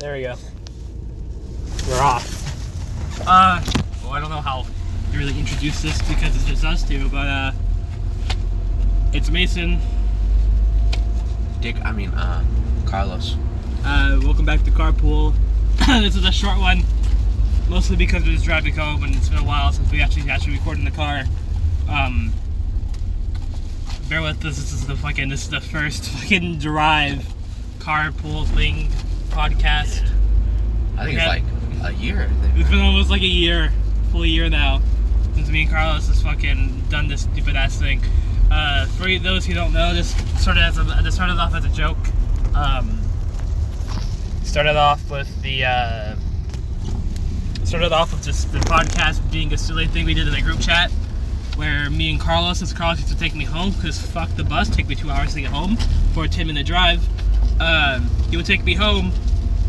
There we go. We're off. Uh, well, I don't know how to really introduce this because it's just us two, but uh, it's Mason. Dick, I mean, uh, Carlos. Uh, welcome back to Carpool. this is a short one, mostly because we're just driving home and it's been a while since we actually actually recorded in the car. Um, bear with us. This is the fucking. This is the first fucking drive carpool thing podcast. I think it's like a year. I think. It's been almost like a year, full year now, since me and Carlos has fucking done this stupid ass thing. Uh, for those who don't know, this started as a, this started off as a joke. Um, started off with the uh, started off with just the podcast being a silly thing we did in a group chat, where me and Carlos, since Carlos used to take me home, because fuck the bus, take me two hours to get home for a ten minute drive. Um, he would take me home,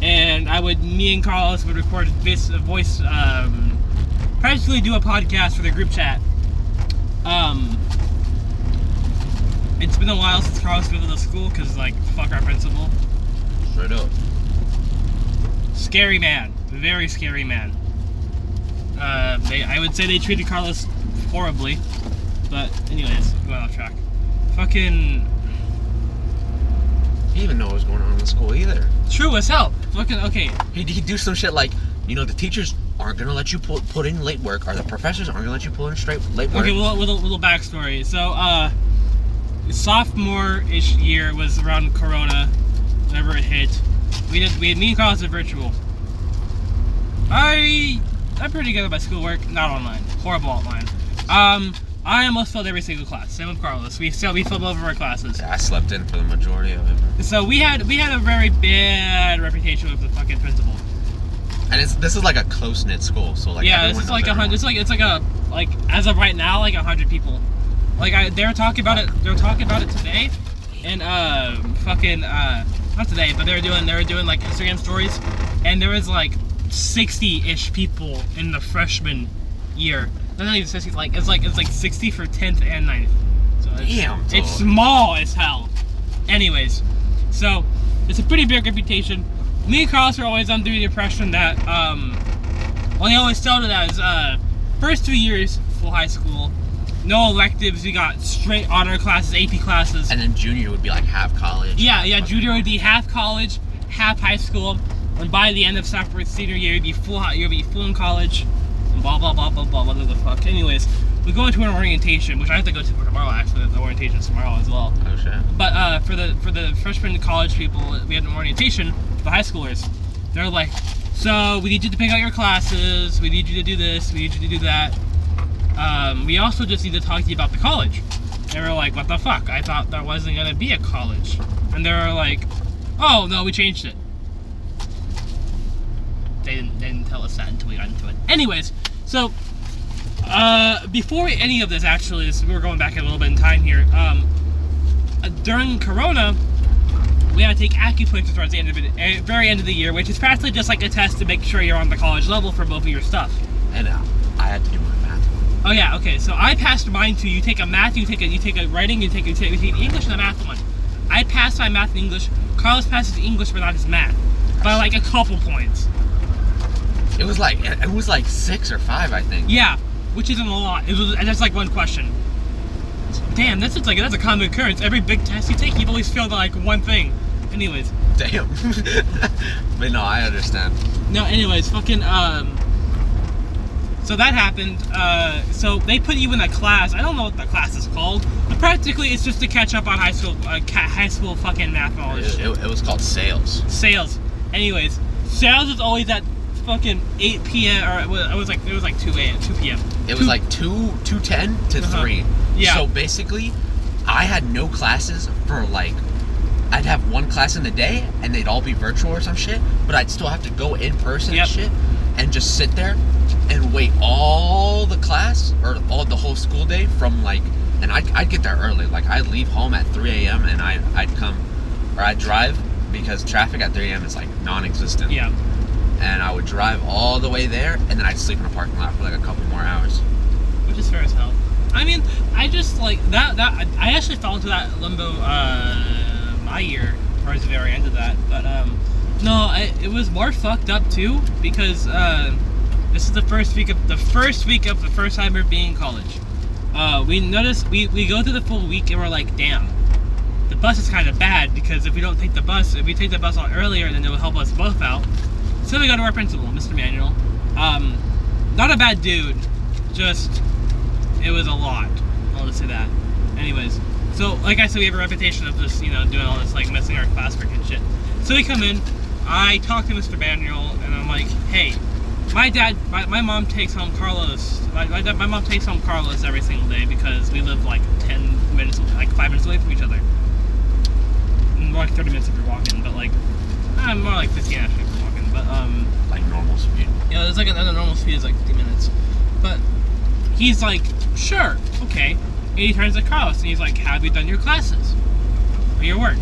and I would, me and Carlos would record this voice, um, practically do a podcast for the group chat. Um, it's been a while since Carlos been to the school because, like, fuck our principal. Straight up. Scary man, very scary man. Uh, they, I would say they treated Carlos horribly, but anyways, going off track. Fucking He even know what was going on in school either. true as hell. Fucking okay. He'd, he'd do some shit like, you know, the teachers aren't gonna let you put put in late work, or the professors aren't gonna let you put in straight late work. Okay, little, little, little backstory. So, uh, sophomore-ish year was around Corona, whenever it hit. We did, we had me and Carlos did virtual. I, I'm pretty good at my schoolwork, not online. Horrible online. Um, I almost failed every single class. Same with Carlos. We still we both of our classes. I slept in for the majority of it. So we had we had a very bad reputation with the fucking principal. And it's this is like a close knit school, so like yeah, everyone it's like a hundred. It's like it's like a like as of right now, like a hundred people. Like I, they're talking about it. They're talking about it today, and uh, fucking uh, not today, but they were doing they were doing like Instagram stories, and there was like sixty-ish people in the freshman year. Not even sixty. Like it's like it's like sixty for tenth and 9th. So it's, Damn, it's small as hell. Anyways, so it's a pretty big reputation. Me and Carlos are always under the impression that um, well, they always that is uh, first two years full high school, no electives. We got straight honor classes, AP classes. And then junior would be like half college. yeah, yeah. Junior would be half college, half high school, and by the end of sophomore senior year, you'd be full. You'd be full in college. Blah blah blah blah blah. What the fuck? Anyways, we go into an orientation, which I have to go to for tomorrow. Actually, the orientation's tomorrow as well. Oh shit. But uh, for the for the freshman college people, we had an orientation the high schoolers. They're like, so we need you to pick out your classes. We need you to do this. We need you to do that. Um, we also just need to talk to you about the college. They were like, what the fuck? I thought there wasn't gonna be a college. And they were like, oh no, we changed it. They didn't, they didn't tell us that until we got into it. Anyways, so uh, before any of this, actually, so we're going back a little bit in time here. Um, uh, during Corona, we had to take Accuplacer towards the end of it, uh, very end of the year, which is practically just like a test to make sure you're on the college level for both of your stuff. And uh, I had to do my math. Oh yeah, okay. So I passed mine too. You take a math, you take a you take a writing, you take you take, you take English and a math one. I passed my math and English. Carlos passed his English, but not his math, by like a couple points. It was like it was like six or five, I think. Yeah, which isn't a lot. It was, and that's like one question. Damn, that's just like that's a common occurrence. Every big test you take, you've always failed like one thing. Anyways, Damn. but no, I understand. no. Anyways, fucking um. So that happened. Uh, so they put you in a class. I don't know what the class is called, but practically it's just to catch up on high school, uh, ca- high school fucking math knowledge. It, it, it was called SAILS. SAILS. Anyways, SAILS is always at fucking 8 p.m. or it was, it was like it was like 2 a.m. 2 p.m. It was like two two ten to Uh-huh. three. Yeah. So basically, I had no classes for like. I'd have one class in the day, and they'd all be virtual or some shit. But I'd still have to go in person Yep. and shit, and just sit there and wait all the class or all the whole school day from like. And I'd, I'd get there early. Like I'd leave home at 3 a.m. and I'd I'd come, or I'd drive because traffic at 3 a.m. is like non-existent. Yeah. And I would drive all the way there, and then I'd sleep in a parking lot for like a couple more hours. which is fair as hell. I mean, I just like that. That I actually fell into that limbo uh, my year towards the very end of that. But um, No, I, it was more fucked up too because uh, this is the first week of the first week of the first time we're being in college. Uh, we notice we, we go through the full week and we're like, damn, the bus is kind of bad because if we don't take the bus, if we take the bus out earlier, then it will help us both out. So we go to our principal, Mr. Manuel. Um, not a bad dude, just it was a lot. I'll just say that. Anyways, so like I said, we have a reputation of just you know doing all this like messing our classwork and shit. So we come in, I talk to Mr. Manuel, and I'm like, hey, my dad, my, my mom takes home Carlos. My, my, dad- my mom takes home Carlos every single day because we live like 10 minutes, like 5 minutes away from each other. More like 30 minutes if you're walking, but like, I'm more like 15 actually. But, um, Like normal speed. yeah, it's like another normal speed is like 50 minutes. But he's like, sure, okay. And he turns to Carlos and he's like, have you done your classes? Or your work?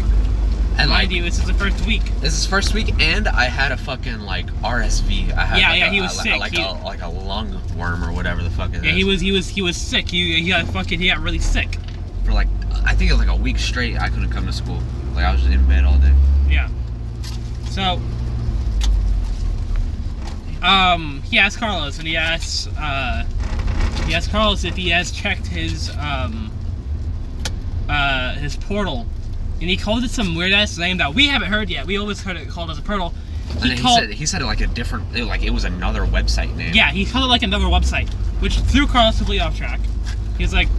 And Mind like you, this is the first week. this is first week, and I had a fucking like RSV. I had Yeah, like yeah, a, he was a- sick. Like He- a like a lung worm or whatever the fuck it is. Yeah, he was he was he was sick. He, he got fucking he got really sick. for like I think it was like a week straight. I couldn't come to school. Like I was just in bed all day. Yeah. So, um, he asked Carlos, and he asks, uh, he asked Carlos if he has checked his, um, uh, his portal, and he called it some weird ass name that we haven't heard yet. We always heard it called as a portal. And He he called, said he said it like a different, it, like it was another website name. yeah, he called it like another website, which threw Carlos completely off track. He's like,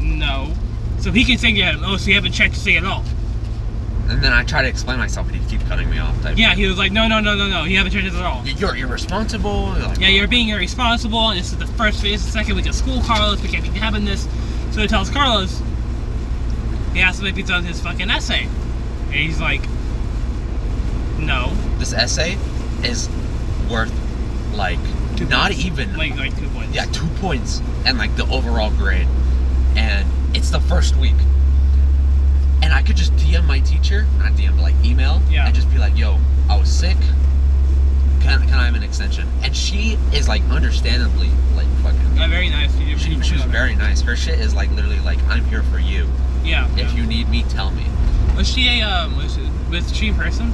no. So he can say to him, oh, so you haven't checked to see at all. And then I try to explain myself, but he keep cutting me off. Type Yeah, he was like, no, no, no, no, no, you haven't changed at all. You're irresponsible. Like, Yeah, you're being irresponsible, and this is the first this is the second week of school, Carlos. We can't be having this. So he tells Carlos, he asks him if he's done his fucking essay. And he's like, no. This essay is worth like Two not points. even Like, like two points. yeah two points and like the overall grade, and it's the first week. And I could just DM my teacher, not DM, but like email, Yeah. and just be like, "Yo, I was sick. Can, can I have an extension?" And she is like, understandably, like fucking. Uh, very nice. You- She, she was very nice. Her shit is like literally like, "I'm here for you. Yeah. If yeah. you need me, tell me." Was she a, um, was, she, was she in person?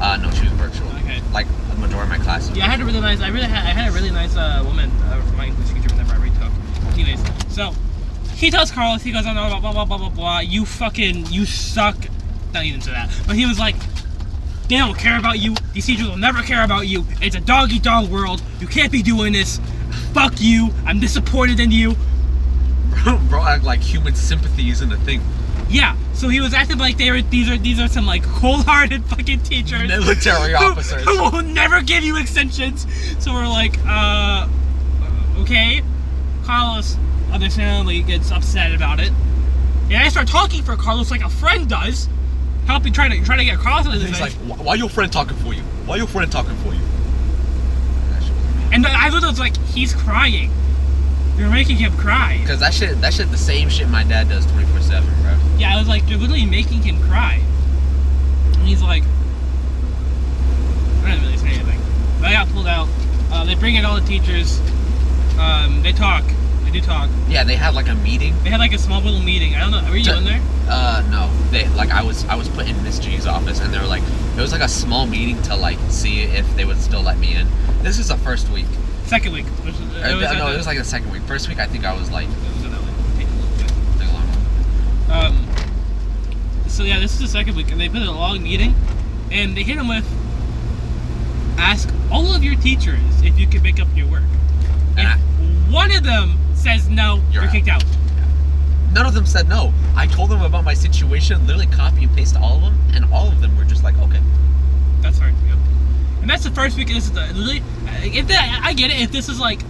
Uh, no, she was virtual. Okay. Like the majority of my classes. Yeah, I had a really nice, I really had, I had a really nice, uh, woman, uh, for my English teacher whenever I retook. Anyways, so, he tells Carlos, he goes on, blah, blah, blah, blah, blah, blah, you fucking, you suck. Not even to that. But he was like, they don't care about you. These teachers will never care about you. It's a dog eat dog world. You can't be doing this. Fuck you. I'm disappointed in you. Bro, act like human sympathy isn't a thing. Yeah. So he was acting like they were. These are these are some like cold-hearted fucking teachers. Military who- officers. Who, will never give you extensions. So we're like, uh, okay. Carlos understandably gets upset about it, and I start talking for Carlos like a friend does, helping trying to trying to get Carlos his He's like, "Why- your friend talking for you? Why your friend talking for you? And I literally was like, he's crying. You're making him cry. Because that shit, that shit, the same shit my dad does 24 seven, bro. Yeah, I was like, you're literally making him cry. And he's like, I didn't really say anything. But I got pulled out. Uh, they bring in all the teachers. Um, they talk. Do talk. Yeah, they had like a meeting. They had like a small little meeting. I don't know. Were you To- in there? Uh, no, they like I was, I was put in Miss G's office, and they were like, it was like a small meeting to like see if they would still let me in. This is the first week. Second week. Which was, Uh, no, it was like the second week. First week, I think I was like, It was in that. Take a look at it. like a long one. Um, so yeah, this is the second week, and they put in a long meeting, and they hit them with ask all of your teachers if you can make up your work. And if I- one of them says no, You're you're, kicked out. None of them said no. I told them about my situation, literally copy and paste all of them, and all of them were just like, okay. That's fair. Yep. And that's the first week. This is the literally. If that, I get it. If this is like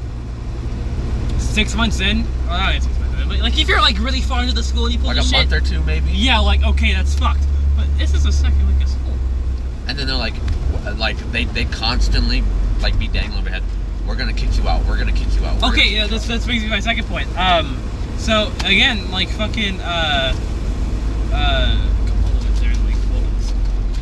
six months in, well, not six months in, but like if you're like really far into the school and you pull Like a shit, month or two, maybe. yeah, like okay, that's fucked. But this is the second week of school. And then they're like, like they they constantly like be dangling overhead. We're gonna kick you out. We're gonna kick you out. We're Okay, yeah, you that brings me to my second point. Um, so again, like fucking uh, uh, there, like on.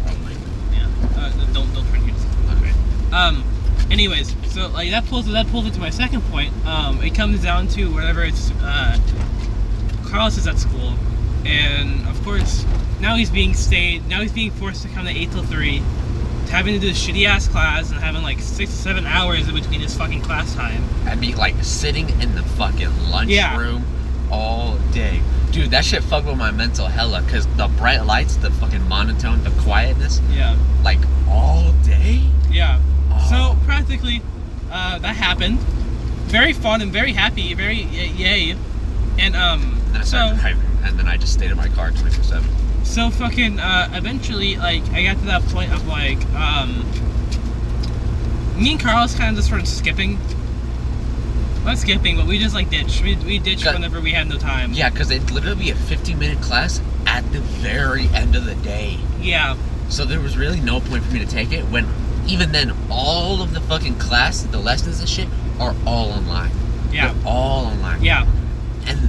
Oh, like, yeah. Uh, don't don't to use out." Okay. Um, anyways, so like that pulls that pulls into my second point. Um, it comes down to whenever it's uh, Carlos is at school, and of course now he's being stayed. Now he's being forced to come to eight till three, having to do a shitty ass class and having like six to seven hours in between his fucking class time. I'd be like sitting in the fucking Yeah. lunchroom all day. Dude, that shit fucked with my mental hella because the bright lights, the fucking monotone, the quietness, Yeah. like all day. Yeah. Oh. So practically, uh, that happened. Very fun and very happy. Very yay. And um, And then I so driving, and then I just stayed in my car 24 7. So fucking uh, eventually, like I got to that point of like um, me and Carlos kind of just started skipping. Not skipping, but we just like ditched. We, we ditched whenever we had no time. Yeah, because it'd literally be a 15 minute class at the very end of the day. Yeah. So there was really no point for me to take it when, even then, all of the fucking class, the lessons and shit, are all online. Yeah. They're all online. Yeah. And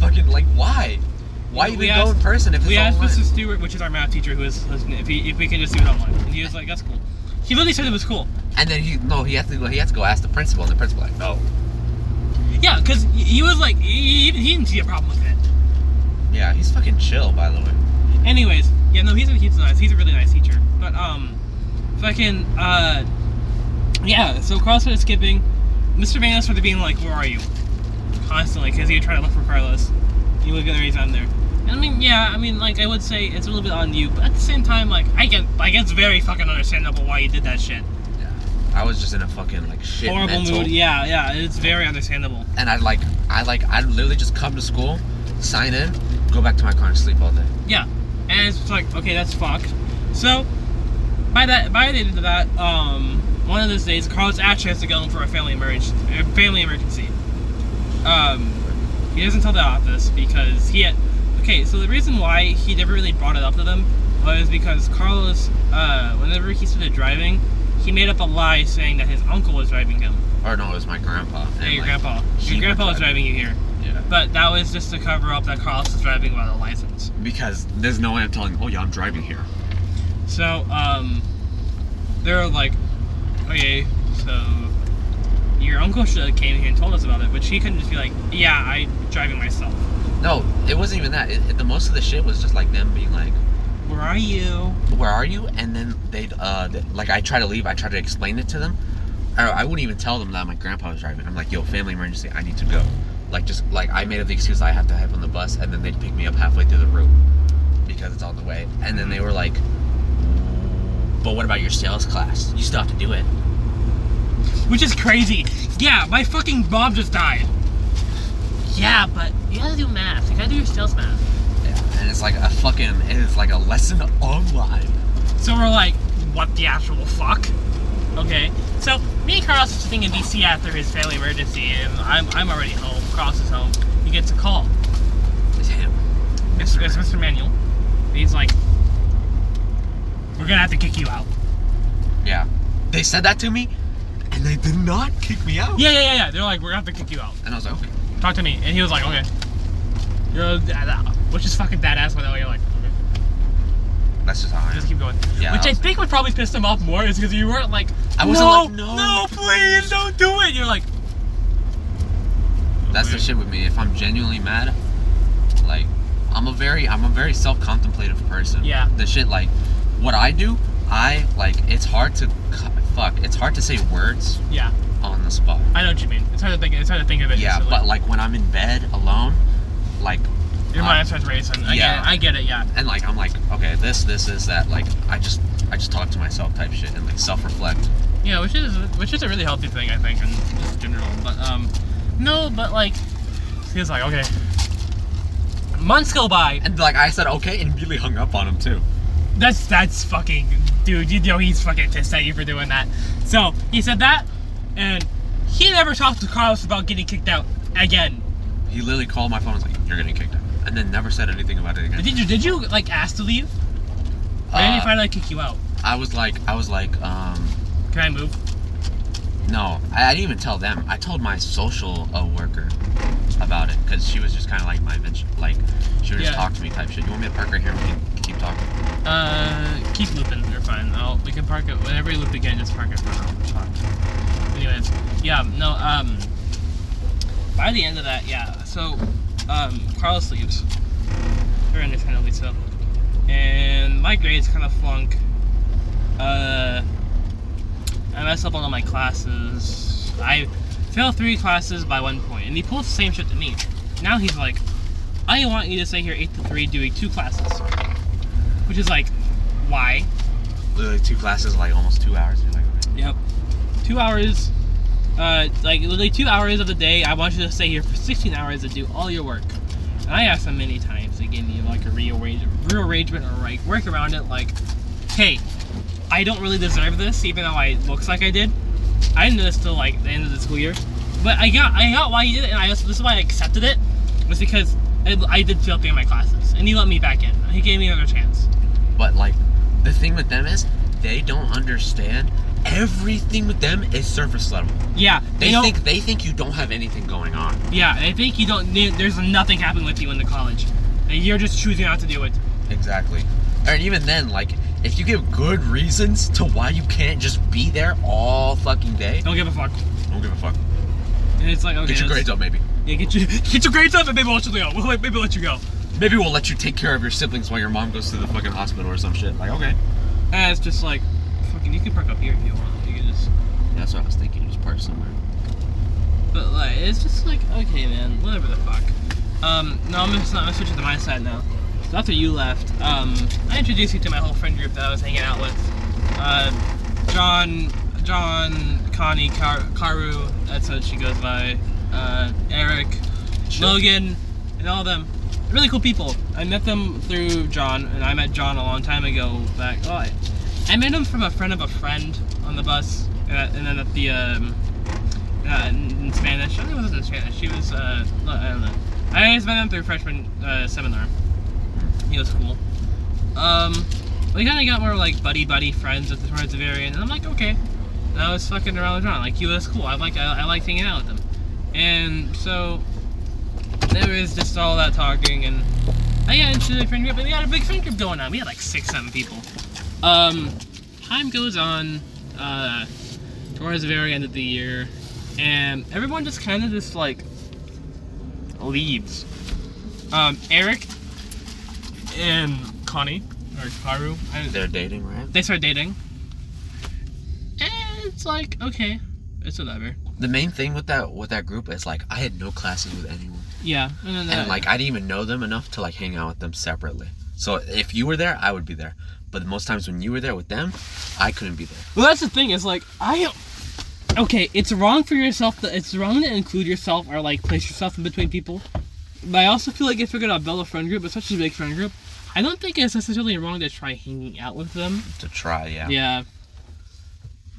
fucking, like, why? Why even go in person if it's We all asked online? Mr. Stewart, which is our math teacher, who is listening, if, he, if we can just do it online. And he was like, that's cool. He literally said it was cool. And then he no, he had to go. He had to go ask the principal, and the principal like, no. Yeah, because he was like, he, he didn't see a problem with it. Yeah, he's fucking chill, by the way. Anyways, yeah, no, he's a, he's nice. He's a really nice teacher. But um, fucking uh, yeah. So Carlos started skipping. Mr. Vano started being like, "Where are you?" Constantly, because he would try to look for Carlos. He would get there, he's not there. And I mean, yeah, I mean, like I would say it's a little bit on you, but at the same time, like I get, like it's very fucking understandable why you did that shit. Yeah, I was just in a fucking like shit Horrible mental, mood. Yeah, yeah, it's very understandable. and I'd like, I like, I'd literally just come to school, sign in, go back to my car and sleep all day. Yeah, and it's just like okay, that's fucked. So by that by the end of that, um, one of those days, Carlos actually has to go in for a family emergency. Family emergency. Um, he doesn't tell the office because he had. Okay, so the reason why he never really brought it up to them was because Carlos, uh, whenever he started driving, he made up a lie saying that his uncle was driving him. Or no, it was my grandpa. Yeah, and, your like, grandpa. Your grandpa was driving you here, Yeah. but that was just to cover up that Carlos was driving without a license. Because there's no way I'm telling. Oh yeah, I'm driving here. So, um, they're like, okay, so your uncle should have came here and told us about it, but she couldn't just be like, yeah, I'm driving myself. No, it wasn't even that. It, it- the most of the shit was just like them being like, Where are you? "Where are you?" And then they'd uh, th- like I try to leave. I try to explain it to them. I, I wouldn't even tell them that my grandpa was driving. I'm like, "Yo, family emergency. I need to go." Like just like I made up the excuse I have to head on the bus, and then they'd pick me up halfway through the route because it's on the way. And then they were like, "But what about your SAILS class? You still have to do it." Which is crazy. Yeah, my fucking mom just died. Yeah, but you gotta do math. You gotta do your SAILS math. Yeah, and it's like a fucking. It's like a lesson online. So we're like, what the actual fuck? Okay. So me and Carlos are sitting in DC after his family emergency, and I'm, I'm already home. Carlos is home. He gets a call. It's him. It's, it's Mr. Manuel. He's like, we're gonna have to kick you out. Yeah. They said that to me, and they did not kick me out. Yeah, yeah, yeah, yeah. They're like, we're gonna have to kick you out. And I was like, okay. Talk to me. And he was like, okay. You're, which is fucking badass, by the way. You're like, okay, That's just how I am. just keep going. Yeah, which I think would probably piss him off more is because you weren't like, I wasn't no, like, no. no, please don't do it. You're like, That's the shit with me. If I'm genuinely mad, like, I'm a very, I'm a very self-contemplative person. Yeah. The shit, like, what I do, I like. It's hard to, fuck. It's hard to say words yeah, on the spot. I know what you mean. It's hard to think. It's hard to think of it. Yeah, instantly. but like when I'm in bed alone, like, your mind starts racing. I yeah. get it. I get it. Yeah. and like I'm like, okay, this, this is that. Like, I just, I just talk to myself type shit and like self-reflect. Yeah, which is which is a really healthy thing, I think, in just general. But um, no, but like, he was like, okay. Months go by. And like I said, okay, and immediately hung up on him too. That's that's fucking dude. You know he's fucking pissed at you for doing that. So he said that, and he never talked to Carlos about getting kicked out again. He literally called my phone and was like, "You're getting kicked out," and then never said anything about it again. Did you did you like ask to leave? Or did he Uh, finally kick you out? I was like, I was like, um, Can I move? No, I, I didn't even tell them. I told my social uh, worker about it because she was just kind of like my bitch. Like, she would just Yeah. talk to me type shit. You want me to park right here? We can keep talking. Uh, keep looping. You're fine. I'll we can park it whenever you loop again. Just park it for now. It's fine. Anyways, yeah, no. Um, by the end of that, yeah. So, um, Carlos leaves. Very understandably so. And my grades kind of flunk. Uh, I messed up on all my classes. I failed three classes by one point, and he pulled the same shit to me. Now he's like, I want you to stay here eight to three doing two classes, which is like, why? Literally two classes, like almost two hours. You're like, okay. Yep. Two hours. Uh, like literally two hours of the day. I want you to stay here for 16 hours to do all your work. And I asked him many times. They gave me like a rearrange, rearrangement or like work around it. Like, hey, I don't really deserve this, even though I looks like I did. I didn't know this till like the end of the school year, but I got I got why he did it, and I this is why I accepted it was because I, I did fail three of my classes, and he let me back in. He gave me another chance. But like, the thing with them is they don't understand. Everything with them is surface level. Yeah, They don't- think they think you don't have anything going on. Yeah, I think you don't. There's nothing happening with you in the college. And You're just choosing not to do it. Exactly. And even then, like, if you give good reasons to why you can't just be there all fucking day, Don't give a fuck. don't give a fuck. And it's like okay, Get your grades up, maybe. Yeah, get your get your grades up, and maybe we'll let you go. We'll maybe let you go. Maybe we'll let you take care of your siblings while your mom goes to the fucking hospital or some shit. Like, okay. And it's just like, fucking, you can park up here if you want. You can just, Yeah, that's what I was thinking. Just park somewhere. but like, it's just like, okay, man, whatever the fuck. Um, no, I'm just, not. I'm gonna switch it to my side now. So after you left, um, I introduced you to my whole friend group that I was hanging out with. Uh, John, John, Connie, Karu, that's what she goes by. Uh, Eric, Sure. Logan, and all them. Really cool people. I met them through John, and I met John a long time ago back. Oh, I, I met him from a friend of a friend on the bus, uh, and then at the um, uh, in, Spanish. I think it wasn't in Spanish. She was uh, I don't know. I just met them through freshman uh, seminar. He was cool. Um, we kind of got more like buddy buddy friends the towards the very end, and I'm like, okay. And I was fucking around with John. Like he was cool. I like I, I liked hanging out with him, and so there was just all that talking, and I got into the friend group, and we had a big friend group going on. We had like six, seven people. Um, time goes on, uh, towards the very end of the year, and everyone just kind of just like leaves. Um, Eric and Connie or Karu, They're dating, right? they start dating, and it's like okay, it's whatever. The main thing with that with that group is like I had no classes with anyone, Yeah, and then and like I didn't even know them enough to like hang out with them separately. So if you were there, I would be there. But most times when you were there with them, I couldn't be there. Well, that's the thing. Is like I. Okay, it's wrong for yourself. To, it's wrong to include yourself or like place yourself in between people. But I also feel like if you're gonna build a friend group, especially a big friend group, I don't think it's necessarily wrong to try hanging out with them. To try, yeah. Yeah.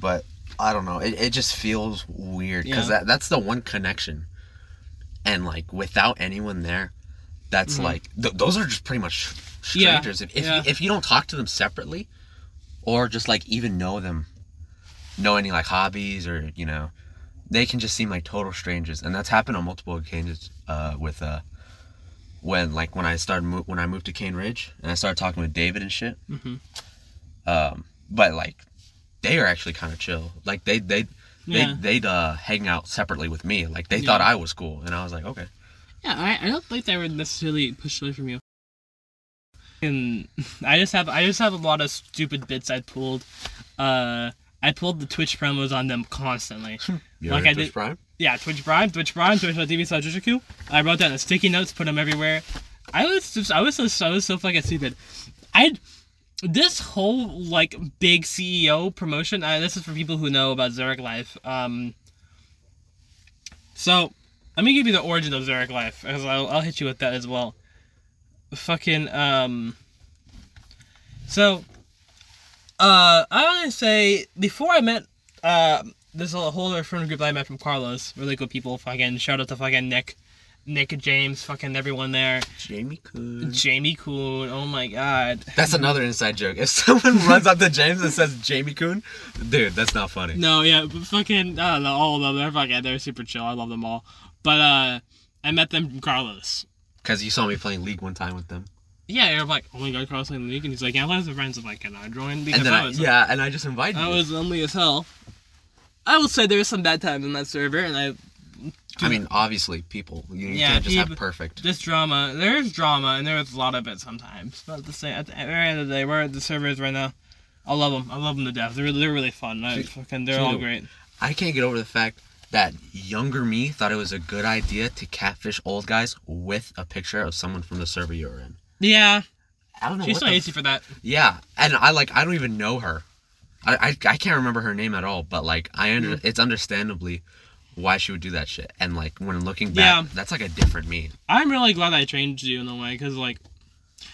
But I don't know. It, it just feels weird because Yeah. that that's the one connection, and like without anyone there, that's Mhm. like th- those are just pretty much Yeah, strangers. If if, yeah. you, if you don't talk to them separately, or just like even know them, know any like hobbies or you know, they can just seem like total strangers, and that's happened on multiple occasions. Uh, with uh, when like when I started mo- when I moved to Cane Ridge and I started talking with David and shit. hmm Um, but like they are actually kind of chill. Like they they Yeah. they they'd uh hang out separately with me. Like they Yeah. thought I was cool, and I was like, okay. Yeah, I, I don't think they were necessarily pushed away from you. And I just have I just have a lot of stupid bits I pulled. Uh, I pulled the Twitch promos on them constantly. You Like ever I Twitch did- Prime? Yeah, Twitch Prime, Twitch Prime, Twitch.tv slash Jujutsu. I wrote down the sticky notes, put them everywhere. I was just, I was so, I was so fucking stupid. I this whole like big CEO promotion. Uh, this is for people who know about Zurich Life. Um, so let me give you the origin of Zurich Life, because I'll, I'll hit you with that as well. Fucking um. So, uh, I want to say before I met uh there's a whole other friend group that I met from Carlos. Really good people. Fucking shout out to fucking Nick, Nick, and James, fucking everyone there. Jamie Coon. Jamie Coon. Oh my god. That's another inside joke. If someone runs up to James and says Jamie Coon, dude, that's not funny. No, yeah, but fucking I don't know. All of them. They're fucking. They're super chill. I love them all. But uh, I met them from Carlos. Because you saw me playing League one time with them. Yeah, you're like, oh my god, Carlos in the league, and he's like, yeah, lots of friends. I'm like, can I join? Because And then I I, was, yeah, and I just invited him. I you. was lonely as hell. I will say there was some bad times in that server, and I I mean, obviously, people. You, Yeah, can't just have perfect. this drama. There is drama, and there is a lot of it sometimes. But at the same, at the very end of the day, we're at the servers right now. I love them. I love them to death. They're they're really fun. I, fucking, they're all great. I can't get over the fact that younger me thought it was a good idea to catfish old guys with a picture of someone from the server you were in. Yeah, I don't know. she's so the easy for that. Yeah, and I like I don't even know her. I I, I can't remember her name at all, but like I under Mm. it's understandably why she would do that shit. And like when looking back, Yeah. that's like a different me. I'm really glad I changed you in a way, cause like,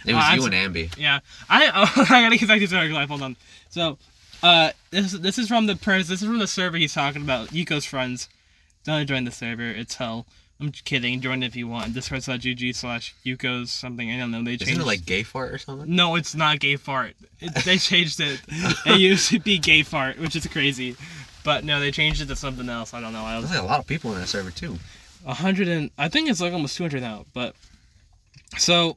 It was Uh, you I'm and Ambi. yeah, I oh, I gotta get back to Zurich Life. Hold on. So, uh, this this is from the pers- This is from the server he's talking about. Yuko's friends. Don't join the server. It's hell. I'm just kidding. Join if you want. Discord.gg slash Yuko's something. I don't know. They changed. Isn't it like gay fart or something? No, it's not gay fart. It, they changed it. It used to be gay fart, which is crazy. But no, they changed it to something else. I don't know. I There's like a lot of people in that server too. a hundred and I think it's like almost two hundred now. But so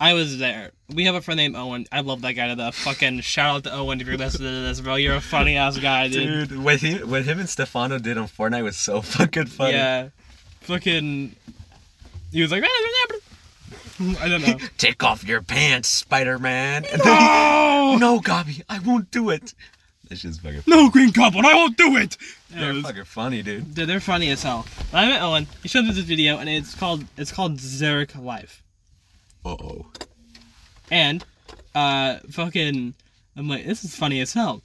I was there. We have a friend named Owen. I love that guy to the fucking shout out to Owen if you're listening to this, bro. You're a funny ass guy, dude. Dude, what he what him and Stefano did on Fortnite was so fucking funny. Yeah, fucking. He was like, I don't know. Take off your pants, Spider Man. no, no, Gabi, I won't do it. That's just fucking. no green goblin, I won't do it. Yeah, They're was- fucking funny, dude. Dude, they're funny as hell. I met Owen. He showed me this video, and it's called it's called Zurich Life. Uh oh. And uh, fucking, I'm like, this is funny as hell.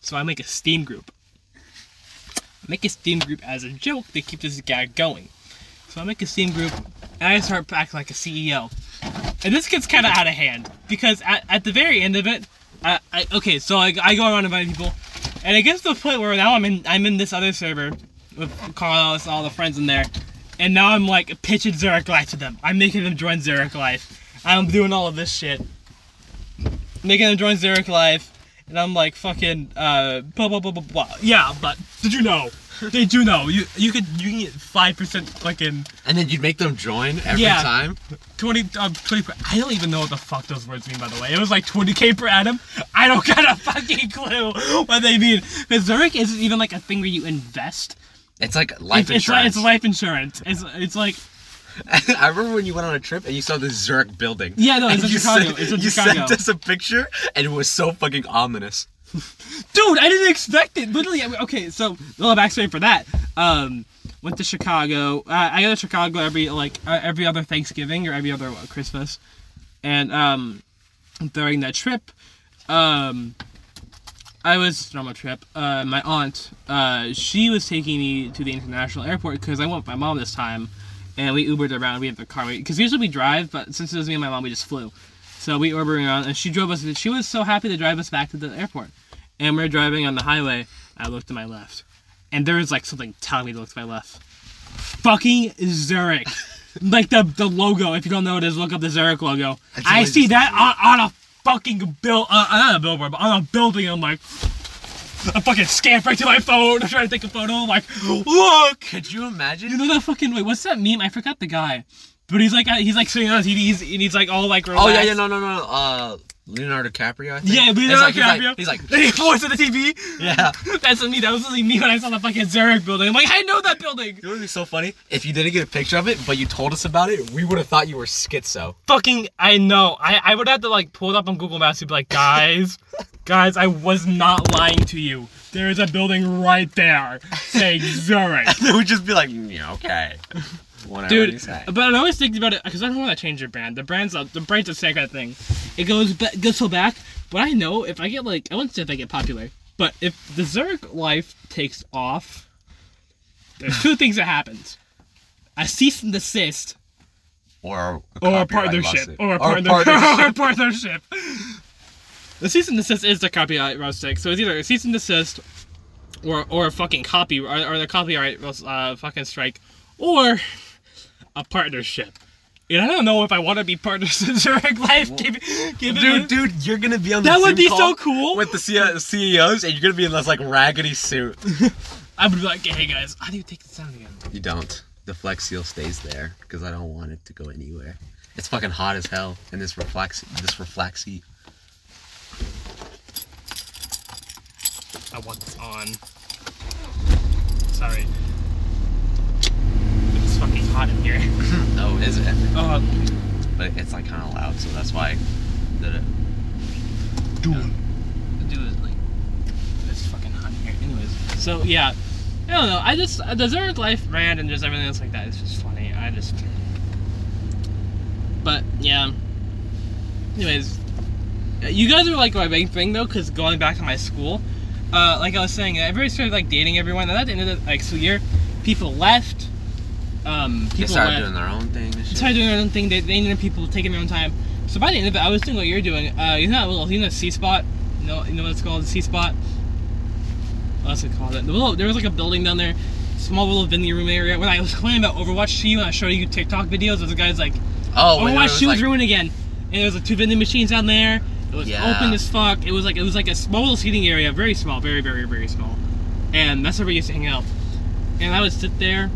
So I make a Steam group. I make a Steam group as a joke to keep this gag going. So I make a Steam group, and I start acting like a CEO. And this gets kind of out of hand because at, at the very end of it, I, I okay, so I, I go around inviting people, and it gets to the point where now I'm in I'm in this other server with Carlos and all the friends in there, and now I'm like pitching Zurich Life to them. I'm making them join Zurich Life. I'm doing all of this shit, making them join Zurich Life, and I'm like fucking uh blah blah blah blah blah. Yeah, but did you know? Did you know you you could you can get five percent fucking And then you'd make them join every Yeah. time. 20, um, 20 per, I don't even know what the fuck those words mean, by the way. It was like 20k per annum. I don't got a fucking clue what they mean. Because Zurich isn't even like a thing where you invest. It's like life it's, it's like insurance. it's life insurance. It's it's like I remember when you went on a trip and you saw the Zurich building. Yeah, no, it's in you Chicago. Sent, It's in you Chicago. sent us a picture and it was so fucking ominous. dude, I didn't expect it. Literally, okay. So, little backstory for that. Um, went to Chicago. Uh, I go to Chicago every like uh, every other Thanksgiving or every other Christmas, and um, during that trip, um, I was on a trip. Uh, my aunt, uh, she was taking me to the international airport because I went with my mom this time, and we Ubered around. We had the car because usually we drive, but since it was me and my mom, we just flew. So we Ubered around, and she drove us. She was so happy to drive us back to the airport. And we're driving on the highway. I looked to my left, and there was like something telling me to look to my left. Fucking Zurich, like the the logo. If you don't know what it is, look up the Zurich logo. That's I see that on, on a fucking bill, uh, not a billboard, but on a building. I'm like, I fucking scanned right to my phone. I'm trying to take a photo. I'm like, look. Could you imagine? You know that fucking wait? What's that meme? I forgot the guy, but he's like he's like sitting on the TV he's, and he's like all like relaxed. oh yeah, yeah, no, no, no. Uh, Leonardo DiCaprio. I think. Yeah, Leonardo like- he's like- DiCaprio. He's like, And he points at the TV. yeah. That's me. That was really me when I saw the fucking Zurich building. I'm like, I know that building. It would be so funny if you didn't get a picture of it, but you told us about it. We would have thought you were schizo. Fucking, I know. I, I would have to like pull it up on Google Maps and be like, guys, guys, I was not lying to you. There is a building right there saying Zurich. it would just be like, mm, yeah, okay. Whatever you Dude, say. but I always think about it because I don't want to change your brand. The brand's a, the brand's a sacred thing. It goes ba- goes so back. But I know if I get like I wouldn't say if I get popular, but if the Zurich life takes off, there's two things that happens: a cease and desist, Or a, or a partnership, or a Or partner- partnership. or a partnership. The cease and desist is the copyright mistake, so it's either a cease and desist, or or a fucking copy, or, or the copyright uh, fucking strike, or a partnership. And I don't know if I want to be partners in Zurich Life. Give, give Dude, dude, you're gonna be on the That would be so cool. with the C- CEOs, and you're gonna be in this like raggedy suit. I would be like, hey guys, how do you take this down again? You don't. The flex seal stays there because I don't want it to go anywhere. It's fucking hot as hell in this reflex this reflex heat. I want this on. Sorry hot in here. oh, is it? Uh, but it's like kind of loud, so that's why I did it. Dude. Dude is like, it's fucking hot in here. Anyways, so yeah. I don't know. I just uh, the Zurich Life brand and just everything else like that. It's just funny. I just. But yeah. Anyways, uh, you guys are like my big thing though, because going back to my school, uh, like I was saying, everybody started like dating everyone, and at the end of the like school year, people left, um, They people started left. doing their own thing shit. started doing their own thing. They, they needed people taking their own time. So by the end of it, I was doing what you're doing. Uh, you know that little, you know, C spot. You know, you know what it's called, C spot. What's it called? The little, there was like a building down there, small little vending room area. When I was complaining about Overwatch to you, and I showed you TikTok videos, there's a guy's like, Oh, Overwatch was 2 was like, ruined again. And there was like two vending machines down there. It was Yeah. open as fuck. It was like it was like a small little seating area, very small, very very very small. And that's where we used to hang out. And I would sit there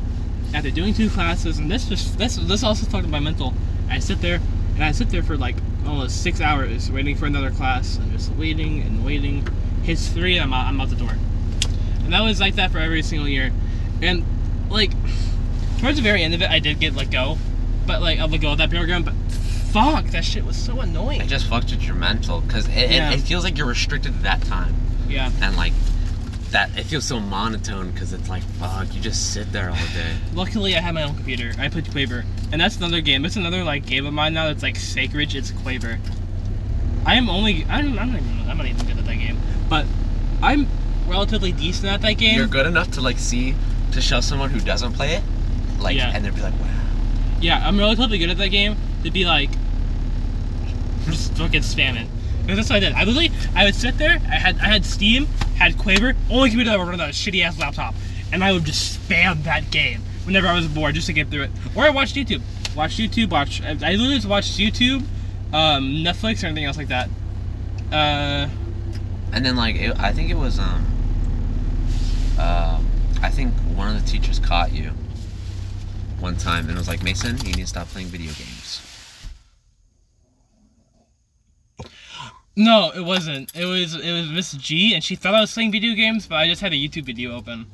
after doing two classes, and this just this this also talked about mental. I sit there and I sit there for like almost six hours waiting for another class, and just waiting and waiting. Hits three, and I'm out, I'm out the door. And that was like that for every single year. And like towards the very end of it, I did get let go, but like of let go of that program. But fuck, that shit was so annoying. it just fucked with your mental because it, Yeah. it, it feels like you're restricted to that time yeah. and like that it feels so monotone because it's like fuck you just sit there all day Luckily, I have my own computer. I played Quaver, and that's another game. It's another like game of mine now. That's like sacred. It's Quaver. I am only. I'm. I'm not even. I'm not even good at that game, but I'm relatively decent at that game. you're good enough to like see to show someone who doesn't play it like Yeah. and they'd be like wow Yeah, I'm relatively good at that game. To be like, just fucking spam it. That's what I did. I literally, I would sit there. I had, I had Steam, had Quaver, only computer that would run on a shitty ass laptop, and I would just spam that game whenever I was bored, just to get through it. Or I watched YouTube. Watch YouTube. Watch. I, I literally just watched YouTube, um, Netflix, or anything else like that. Uh, and then like it, i think it was um uh, i think one of the teachers caught you one time and was like mason you need to stop playing video games no, it wasn't. It was, it was Miss G, and she thought I was playing video games, but I just had a YouTube video open.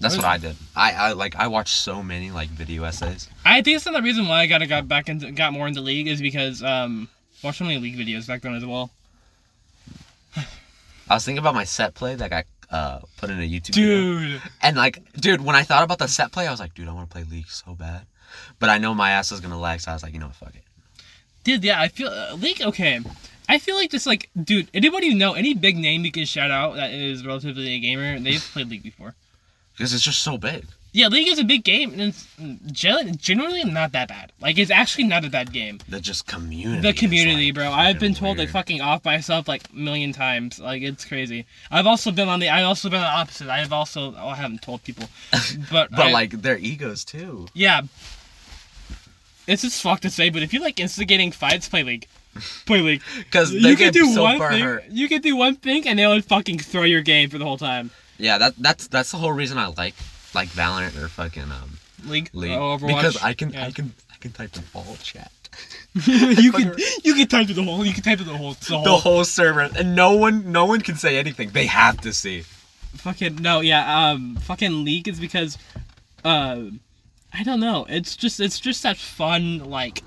that's What what i did i i like i watched so many like video essays I think that's another reason why I got got back into got more into League is because um watched so many League videos back then as well. i was thinking about my set play that got uh put in a youtube video. Dude, And like, dude, when I thought about the set play, I was like, dude, I want to play League so bad. But I know my ass is gonna lag, so I was like, you know what, fuck it. dude, yeah, I feel uh, League. Okay, I feel like just like, dude, anybody know, any big name you can shout out that is relatively a gamer, they've played League before. Because it's just so big. Yeah, League is a big game, and it's mm, generally not that bad. Like, it's actually not a bad game. The just community. The community, like, bro. I've been told to weird. fucking off myself like a million times. Like it's crazy. I've also been on the. I've also been on the opposite. I have also. Oh, I haven't told people, but But I- like their egos too. Yeah. It's just fucked to say, but if you like instigating fights, play League. Play League. Because You can get do so one thing. hurt. You can do one thing, and they'll fucking throw your game for the whole time. Yeah, that that's that's the whole reason I like like Valorant or fucking um League. League. Oh, Overwatch. Because I can Yeah. I can I can type in all chat. you can you can type to the whole. You can type to the whole. The whole. The whole server and no one no one can say anything. They have to see. Fucking no, yeah. Um, fucking League is because, uh, I don't know. It's just it's just that fun like,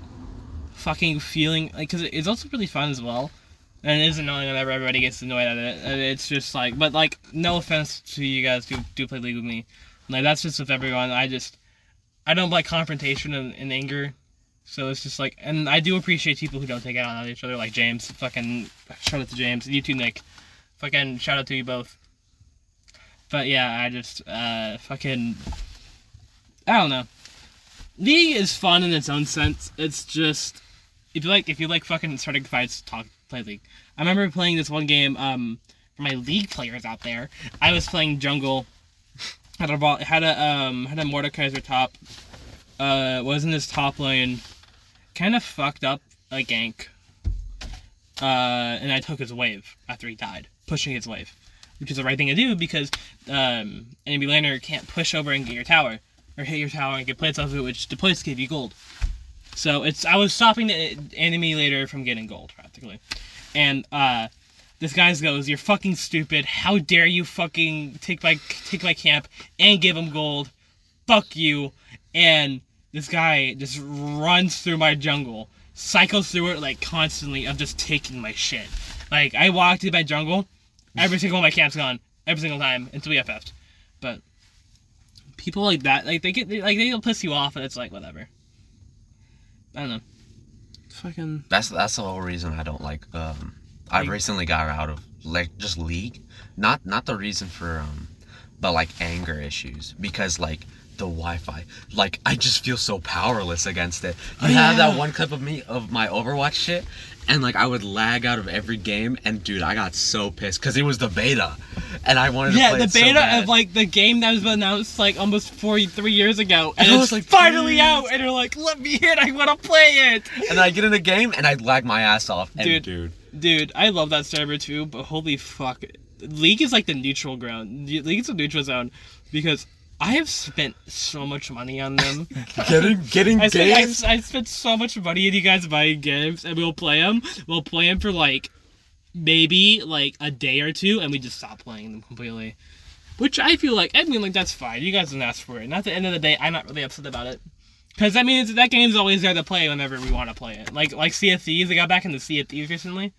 fucking feeling like because it's also really fun as well, and it is annoying whenever everybody gets annoyed at it. And it's just like, but like, no offense to you guys who do play League with me, like that's just with everyone. I just, I don't like confrontation and, and anger. So it's just like, and I do appreciate people who don't take it out on each other, like James. Fucking shout out to James. You too, Nick. Fucking shout out to you both. But yeah, I just uh fucking I don't know. League is fun in its own sense. It's just if you like if you like fucking starting fights, talk play League. I remember playing this one game um for my League players out there. I was playing jungle. Had a ball, had a um had a Mordekaiser top. Uh was in this top lane. Kind of fucked up a gank. Uh and I took his wave after he died, pushing his wave which is the right thing to do because um, enemy laner can't push over and get your tower or hit your tower and get plates off of it, which deploys to give you gold. So it's I was stopping the enemy later from getting gold practically, and uh, this guy goes, "You're fucking stupid! How dare you fucking take my take my camp and give him gold? Fuck you!" And this guy just runs through my jungle, cycles through it like constantly of just taking my shit. Like I walked into my jungle, every single one of my camp's gone. every single time until we FF'd. But people like that, like they get they, like they'll piss you off, and it's like whatever. I don't know. Fucking That's that's the whole reason I don't like. Um, I've recently got out of like just league, not not the reason for um, but like anger issues because like the Wi-Fi, like I just feel so powerless against it. You Oh, have yeah. that one clip of me of my Overwatch shit, and like I would lag out of every game, and dude, I got so pissed because it was the beta, and I wanted to yeah, play the so beta bad. of like the game that was announced like almost four three years ago, and I it's was like, finally please. out, and you're like, let me in, I want to play it. and I get in a game and I lag my ass off, and Dude. dude Dude, I love that server too, but holy fuck. League is like the neutral ground. League is a neutral zone because I have spent so much money on them. getting getting I, spent, games. I spent so much money on you guys buying games, and we'll play them. We'll play them for like maybe like a day or two, and we just stop playing them completely. Which I feel like, I mean, like that's fine. You guys didn't ask for it. And at the end of the day, I'm not really upset about it. Because that means that game's always there to play whenever we want to play it. Like like Sea of Thieves, I got back into Sea of Thieves recently.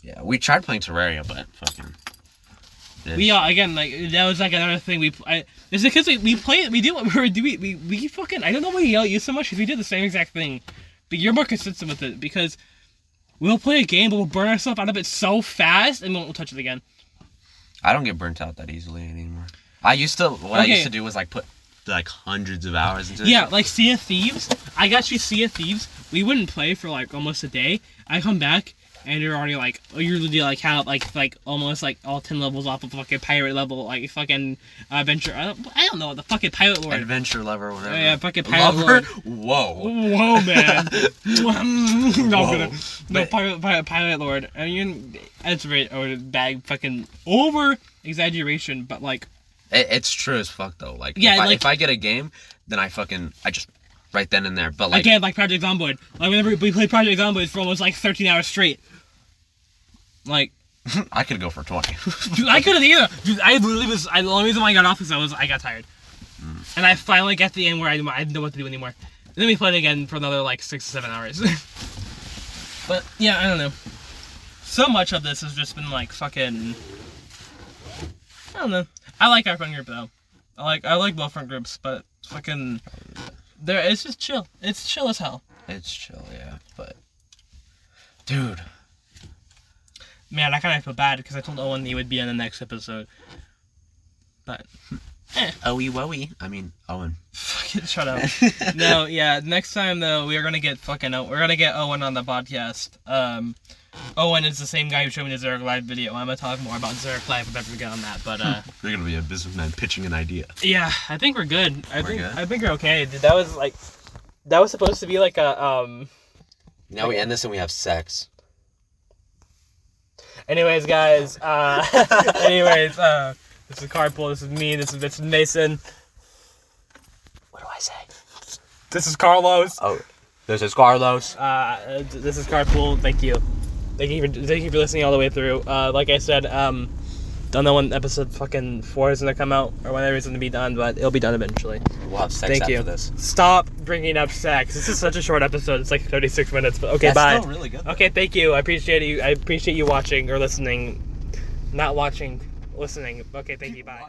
Yeah, we tried playing Terraria, but fucking. We are uh, again like that was like another thing we. I, it's because we, we play it. We do what we were doing. We we fucking I don't know why we yell at you so much because we did the same exact thing, but you're more consistent with it because we'll play a game but we'll burn ourselves out of it so fast and we won't touch it again. I don't get burnt out that easily anymore. I used to. What I used to do was like put like hundreds of hours into. It. Yeah, like Sea of Thieves. I got you Sea of Thieves. We wouldn't play for like almost a day. I come back and you're already like oh, you're literally like how like like almost like all ten levels off of fucking pirate level like fucking uh, adventure. I don't, I don't know the fucking pirate lord. Adventure lover, whatever. Oh, yeah, fucking pirate Lover. lord. Whoa. Whoa, man! no, I'm gonna, no But- pirate, pirate, pirate lord. I mean, that's right. Or bag fucking over exaggeration, but like, It, it's true as fuck though. Like, Yeah, if, I, if I get a game, then I fucking I just right then and there. But like, again, like Project Zomboid. Like whenever we played Project Zomboid for almost like 13 hours straight. Like, I could go for twenty. dude, I couldn't either. Dude, I literally was. I, the only reason why I got off is I was I got tired, mm. and I finally got to the end where I, I didn't know what to do anymore. And then we played again for another like six to seven hours. but yeah, I don't know. So much of this has just been like fucking. I don't know. I like our friend group though. I like I like both friend groups, but fucking. There, it's just chill. It's chill as hell. it's chill, yeah. But, dude, Man, I kind of feel bad because I told Owen he would be on the next episode. But owie wowie. I mean, Owen. fucking shut up. no, yeah. Next time though, we are gonna get fucking. O- We're gonna get Owen on the podcast. Um, Owen is the same guy who showed me the Zurich Life video. I'm gonna talk more about Zurich Life if I ever get on that. But uh, You're gonna be a businessman pitching an idea. yeah, I think we're good. I We're think good? I think we're okay. Dude, that was like, that was supposed to be like a um. Now we end this and we have sex. Anyways, guys. Uh, anyways, uh, this is Carpool. This is me. This is Mason. What do I say? This is Carlos. Oh, this is Carlos. Uh, this is Carpool. Thank you. Thank you for thank you for listening all the way through. Uh, like I said, um, don't know when episode fucking four is gonna come out or whenever it's gonna be done, but it'll be done eventually. We'll have sex Thank after you. this. Stop bringing up sex. This is such a short episode. It's like 36 minutes. But okay, That's bye. still really good. Okay, thank you. I appreciate you. I appreciate you watching or listening. Not watching, listening. Okay, thank you. Bye.